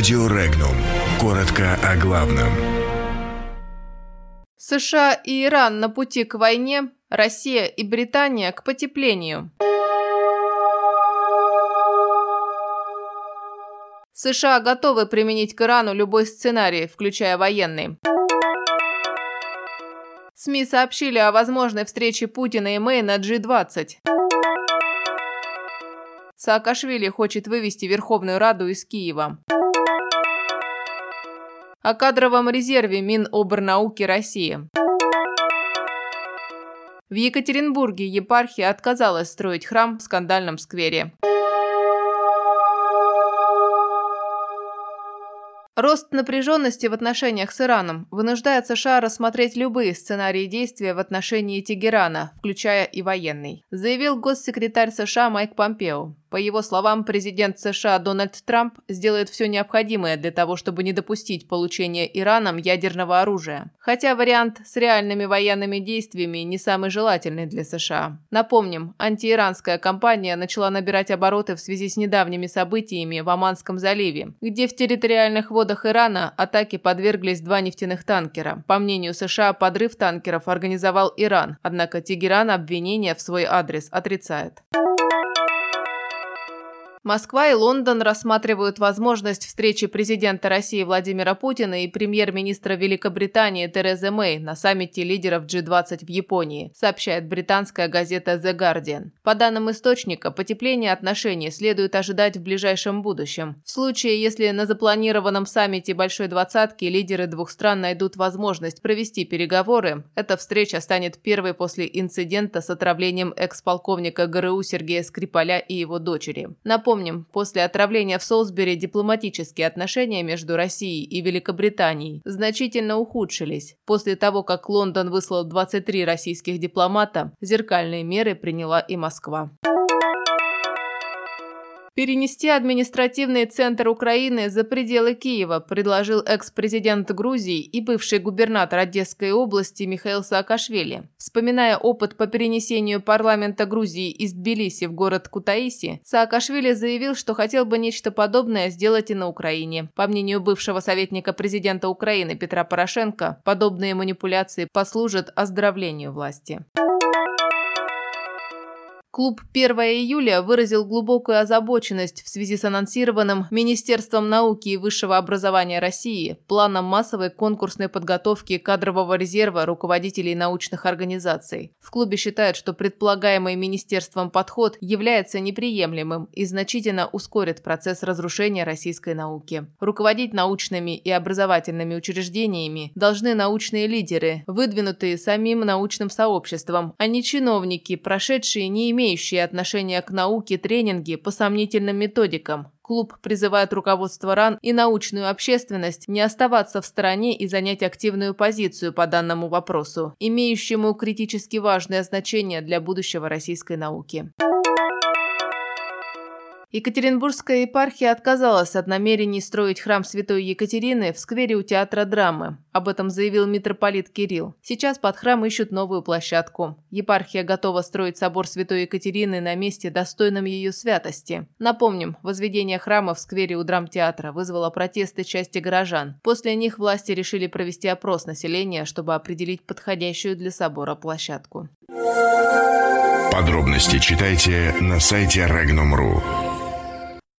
Радио Регнум. Коротко о главном. США и Иран на пути к войне, Россия и Британия к потеплению. США готовы применить к Ирану любой сценарий, включая военный. СМИ сообщили о возможной встрече Путина и Мэй на G20. Саакашвили хочет вывести Верховную Раду из Киева. О кадровом резерве Миноборнауки России. В Екатеринбурге епархия отказалась строить храм в скандальном сквере. Рост напряженности в отношениях с Ираном вынуждает США рассмотреть любые сценарии действия в отношении Тегерана, включая и военный, заявил госсекретарь США Майк Помпео. По его словам, президент США Дональд Трамп сделает все необходимое для того, чтобы не допустить получения Ираном ядерного оружия. Хотя вариант с реальными военными действиями не самый желательный для США. Напомним, антииранская кампания начала набирать обороты в связи с недавними событиями в Оманском заливе, где в территориальных водах Ирана атаки подверглись два нефтяных танкера. По мнению США, подрыв танкеров организовал Иран, однако Тегеран обвинения в свой адрес отрицает. Москва и Лондон рассматривают возможность встречи президента России Владимира Путина и премьер-министра Великобритании Терезы Мэй на саммите лидеров G20 в Японии, сообщает британская газета The Guardian. По данным источника, потепление отношений следует ожидать в ближайшем будущем. В случае, если на запланированном саммите Большой Двадцатки лидеры двух стран найдут возможность провести переговоры, эта встреча станет первой после инцидента с отравлением экс-полковника ГРУ Сергея Скрипаля и его дочери. Напомню, Напомним, после отравления в Солсбери дипломатические отношения между Россией и Великобританией значительно ухудшились. После того, как Лондон выслал 23 российских дипломата, зеркальные меры приняла и Москва. Перенести административный центр Украины за пределы Киева предложил экс-президент Грузии и бывший губернатор Одесской области Михаил Саакашвили. Вспоминая опыт по перенесению парламента Грузии из Тбилиси в город Кутаиси, Саакашвили заявил, что хотел бы нечто подобное сделать и на Украине. По мнению бывшего советника президента Украины Петра Порошенко, подобные манипуляции послужат оздоровлению власти. Клуб 1 июля выразил глубокую озабоченность в связи с анонсированным Министерством науки и высшего образования России планом массовой конкурсной подготовки кадрового резерва руководителей научных организаций. В клубе считают, что предполагаемый министерством подход является неприемлемым и значительно ускорит процесс разрушения российской науки. Руководить научными и образовательными учреждениями должны научные лидеры, выдвинутые самим научным сообществом, а не чиновники, прошедшие не имеющие имеющие отношение к науке тренинги по сомнительным методикам. Клуб призывает руководство РАН и научную общественность не оставаться в стороне и занять активную позицию по данному вопросу, имеющему критически важное значение для будущего российской науки. Екатеринбургская епархия отказалась от намерений строить храм Святой Екатерины в сквере у Театра драмы. Об этом заявил митрополит Кирилл. Сейчас под храм ищут новую площадку. Епархия готова строить собор Святой Екатерины на месте, достойном ее святости. Напомним, возведение храма в сквере у драмтеатра вызвало протесты части горожан. После них власти решили провести опрос населения, чтобы определить подходящую для собора площадку. Подробности читайте на сайте Regnum.ru.